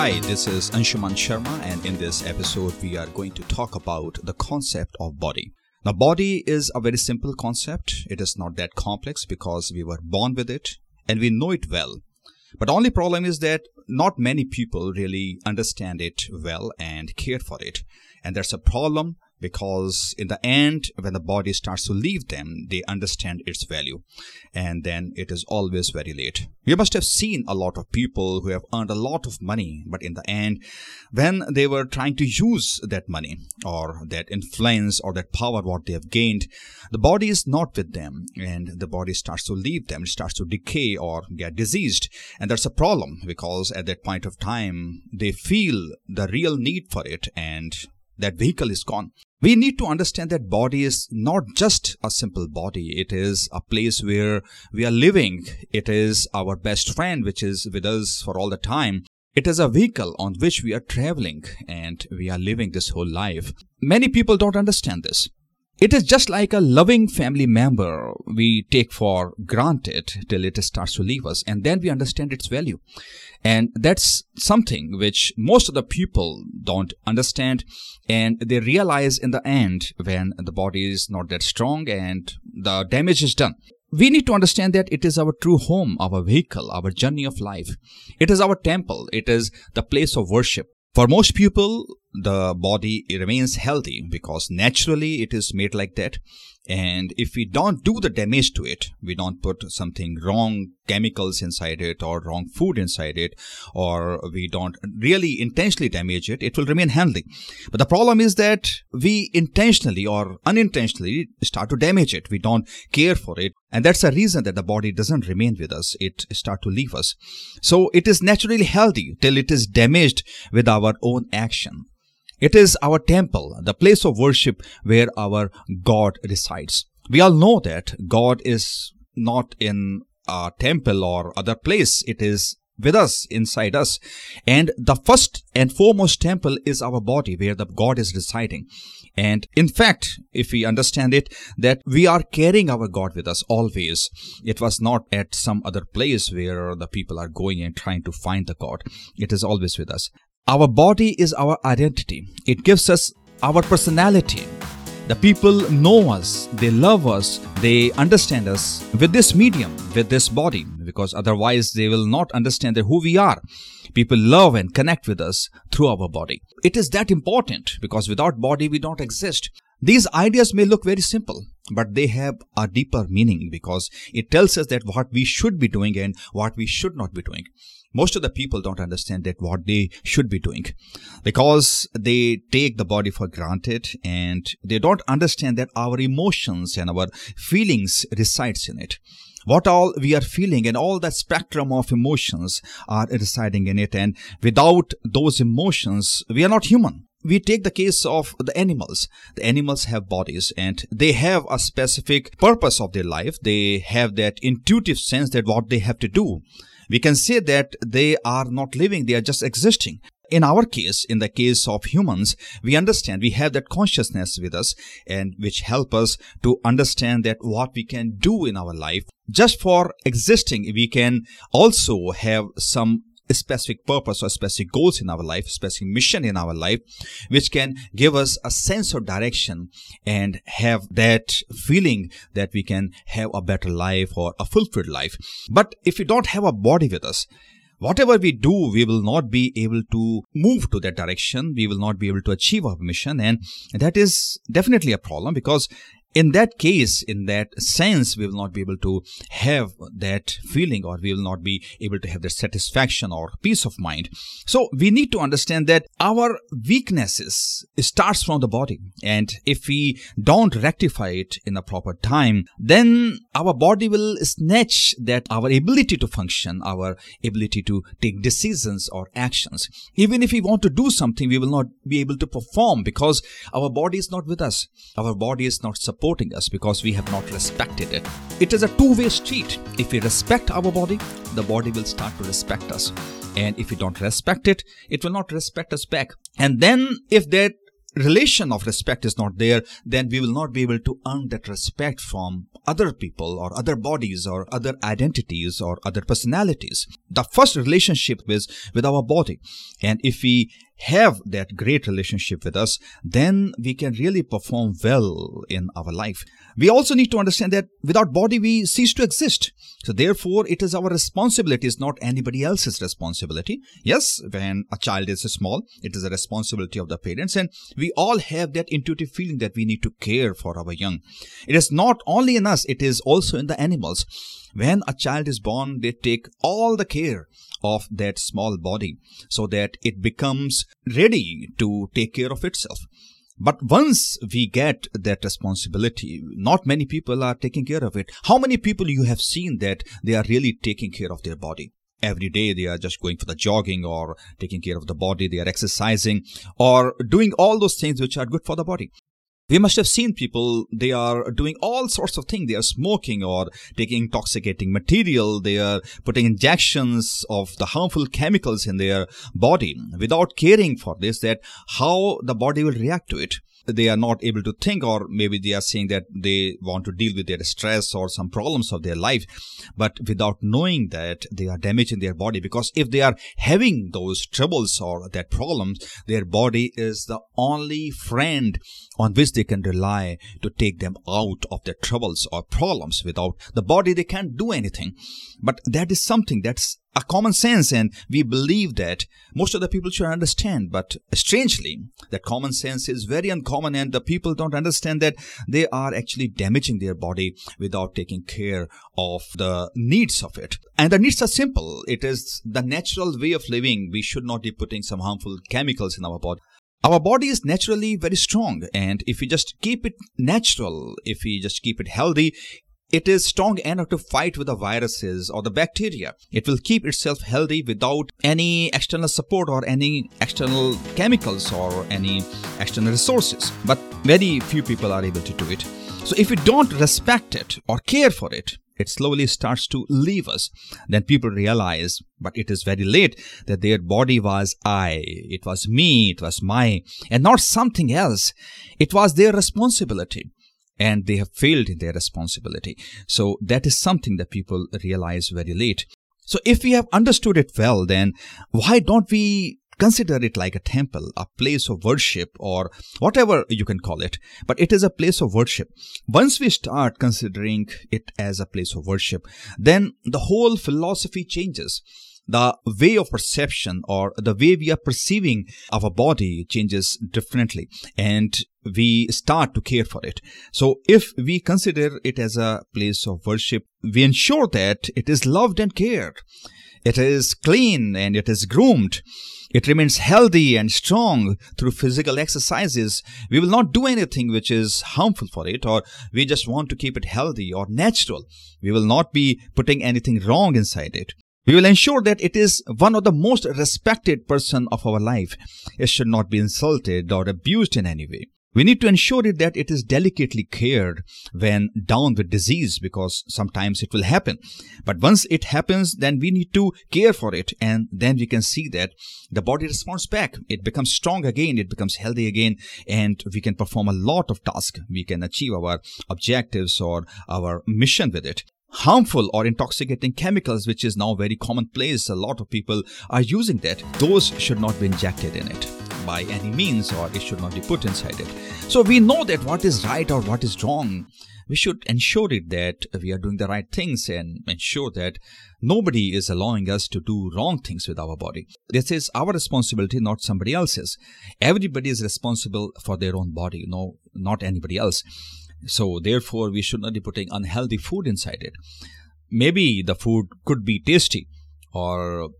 Hi, this is Anshuman Sharma, and in this episode, we are going to talk about the concept of body. Now, body is a very simple concept. It is not that complex because we were born with it and we know it well. But only problem is that not many people really understand it well and care for it. And that's a problem because in the end when the body starts to leave them they understand its value. And then it is always very late. You must have seen a lot of people who have earned a lot of money but in the end when they were trying to use that money or that influence or that power what they have gained the body is not with them. And the body starts to leave them. It starts to decay or get diseased. And that's a problem because at that point of time they feel the real need for it and that vehicle is gone. We need to understand that body is not just a simple body. It is a place where we are living. It is our best friend which is with us for all the time. It is a vehicle on which we are traveling and we are living this whole life. Many people don't understand this it is just like a loving family member we take for granted till it starts to leave us, and then we understand its value. And that's something which most of the people don't understand, and they realize in the end when the body is not that strong and the damage is done. We need to understand that it is our true home, our vehicle, our journey of life. It is our temple. It is the place of worship. For most people, the body remains healthy because naturally it is made like that. And if we don't do the damage to it we don't put something wrong chemicals inside it or wrong food inside it or we don't really intentionally damage it it will remain healthy. But the problem is that we intentionally or unintentionally start to damage it. We don't care for it. And that's the reason that the body doesn't remain with us. It start to leave us. So it is naturally healthy till it is damaged with our own action it is our temple, the place of worship where our God resides. We all know that God is not in a temple or other place. It is with us, inside us. And the first and foremost temple is our body where the God is residing. And in fact, if we understand it, that we are carrying our God with us always. It was not at some other place where the people are going and trying to find the God. It is always with us. Our body is our identity. It gives us our personality. The people know us, they love us, they understand us with this medium, with this body, because otherwise they will not understand who we are. People love and connect with us through our body. It is that important because without body we don't exist. These ideas may look very simple, but they have a deeper meaning because it tells us that what we should be doing and what we should not be doing. Most of the people don't understand that what they should be doing because they take the body for granted and they don't understand that our emotions and our feelings resides in it. What all we are feeling and all that spectrum of emotions are residing in it and without those emotions we are not human we take the case of the animals the animals have bodies and they have a specific purpose of their life they have that intuitive sense that what they have to do we can say that they are not living, they are just existing. In our case, in the case of humans, we understand we have that consciousness with us and which help us to understand that what we can do in our life. Just for existing, we can also have some specific purpose or specific goals in our life, specific mission in our life, which can give us a sense of direction and have that feeling that we can have a better life or a fulfilled life. But if we don't have a body with us, whatever we do, we will not be able to move to that direction. We will not be able to achieve our mission. And that is definitely a problem because in that case, in that sense, we will not be able to have that feeling or we will not be able to have the satisfaction or peace of mind. So we need to understand that our weaknesses starts from the body. And if we don't rectify it in a proper time, then our body will snatch that our ability to function, our ability to take decisions or actions. Even if we want to do something, we will not be able to perform because our body is not with us. Our body is not supported supporting us because we have not respected it. It is a two way street. If we respect our body, the body will start to respect us. And if we don't respect it, it will not respect us back. And then, if that relation of respect is not there, then we will not be able to earn that respect from other people or other bodies or other identities or other personalities. The first relationship is with our body. And if we have that great relationship with us, then we can really perform well in our life. We also need to understand that without body, we cease to exist. So therefore, it is our responsibility, it's not anybody else's responsibility. Yes, when a child is small, it is a responsibility of the parents and we all have that intuitive feeling that we need to care for our young. It is not only in us, it is also in the animals. When a child is born, they take all the care of that small body so that it becomes ready to take care of itself. But once we get that responsibility, not many people are taking care of it. How many people you have seen that they are really taking care of their body? Every day they are just going for the jogging or taking care of the body, they are exercising or doing all those things which are good for the body we must have seen people they are doing all sorts of things. They are smoking or taking intoxicating material. They are putting injections of the harmful chemicals in their body without caring for this that how the body will react to it they are not able to think or maybe they are saying that they want to deal with their stress or some problems of their life. But without knowing that they are damaging their body because if they are having those troubles or that problems their body is the only friend on which they can rely to take them out of their troubles or problems. Without the body they can't do anything. But that is something that's a common sense and we believe that most of the people should understand. But strangely that common sense is very uncommon and the people don't understand that they are actually damaging their body without taking care of the needs of it. And the needs are simple. It is the natural way of living. We should not be putting some harmful chemicals in our body. Our body is naturally very strong. And if we just keep it natural if we just keep it healthy it is strong enough to fight with the viruses or the bacteria. It will keep itself healthy without any external support or any external chemicals or any external resources. But very few people are able to do it. So if we don't respect it or care for it, it slowly starts to leave us. Then people realize, but it is very late, that their body was I, it was me, it was my, and not something else. It was their responsibility and they have failed in their responsibility. So that is something that people realize very late. So if we have understood it well, then why don't we consider it like a temple, a place of worship, or whatever you can call it. But it is a place of worship. Once we start considering it as a place of worship, then the whole philosophy changes the way of perception or the way we are perceiving our body changes differently and we start to care for it. So if we consider it as a place of worship, we ensure that it is loved and cared. It is clean and it is groomed. It remains healthy and strong through physical exercises. We will not do anything which is harmful for it, or we just want to keep it healthy or natural. We will not be putting anything wrong inside it. We will ensure that it is one of the most respected person of our life. It should not be insulted or abused in any way. We need to ensure it that it is delicately cared when down with disease because sometimes it will happen. But once it happens, then we need to care for it and then we can see that the body responds back. It becomes strong again, it becomes healthy again and we can perform a lot of tasks. We can achieve our objectives or our mission with it harmful or intoxicating chemicals, which is now very commonplace. A lot of people are using that. Those should not be injected in it by any means, or it should not be put inside it. So we know that what is right or what is wrong. We should ensure it that we are doing the right things and ensure that nobody is allowing us to do wrong things with our body. This is our responsibility, not somebody else's. Everybody is responsible for their own body, no, not anybody else. So therefore, we should not be putting unhealthy food inside it. Maybe the food could be tasty or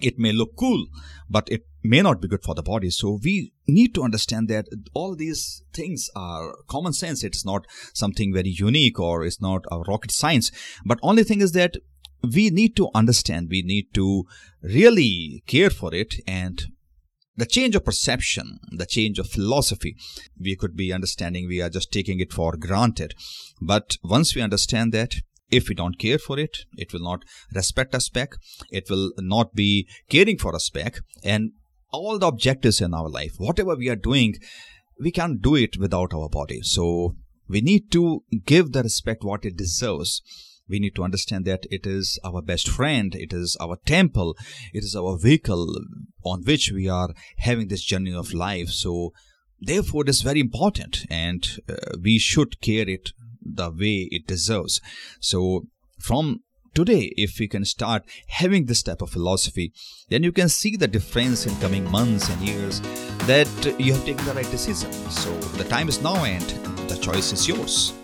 it may look cool, but it may not be good for the body. So we need to understand that all these things are common sense. It's not something very unique or it's not a rocket science. But only thing is that we need to understand, we need to really care for it and the change of perception, the change of philosophy, we could be understanding we are just taking it for granted. But once we understand that, if we don't care for it, it will not respect us back, it will not be caring for us back, and all the objectives in our life, whatever we are doing, we can't do it without our body. So we need to give the respect what it deserves. We need to understand that it is our best friend, it is our temple, it is our vehicle on which we are having this journey of life. So, therefore, it is very important and uh, we should care it the way it deserves. So, from today if we can start having this type of philosophy then you can see the difference in coming months and years that you have taken the right decision so the time is now and the choice is yours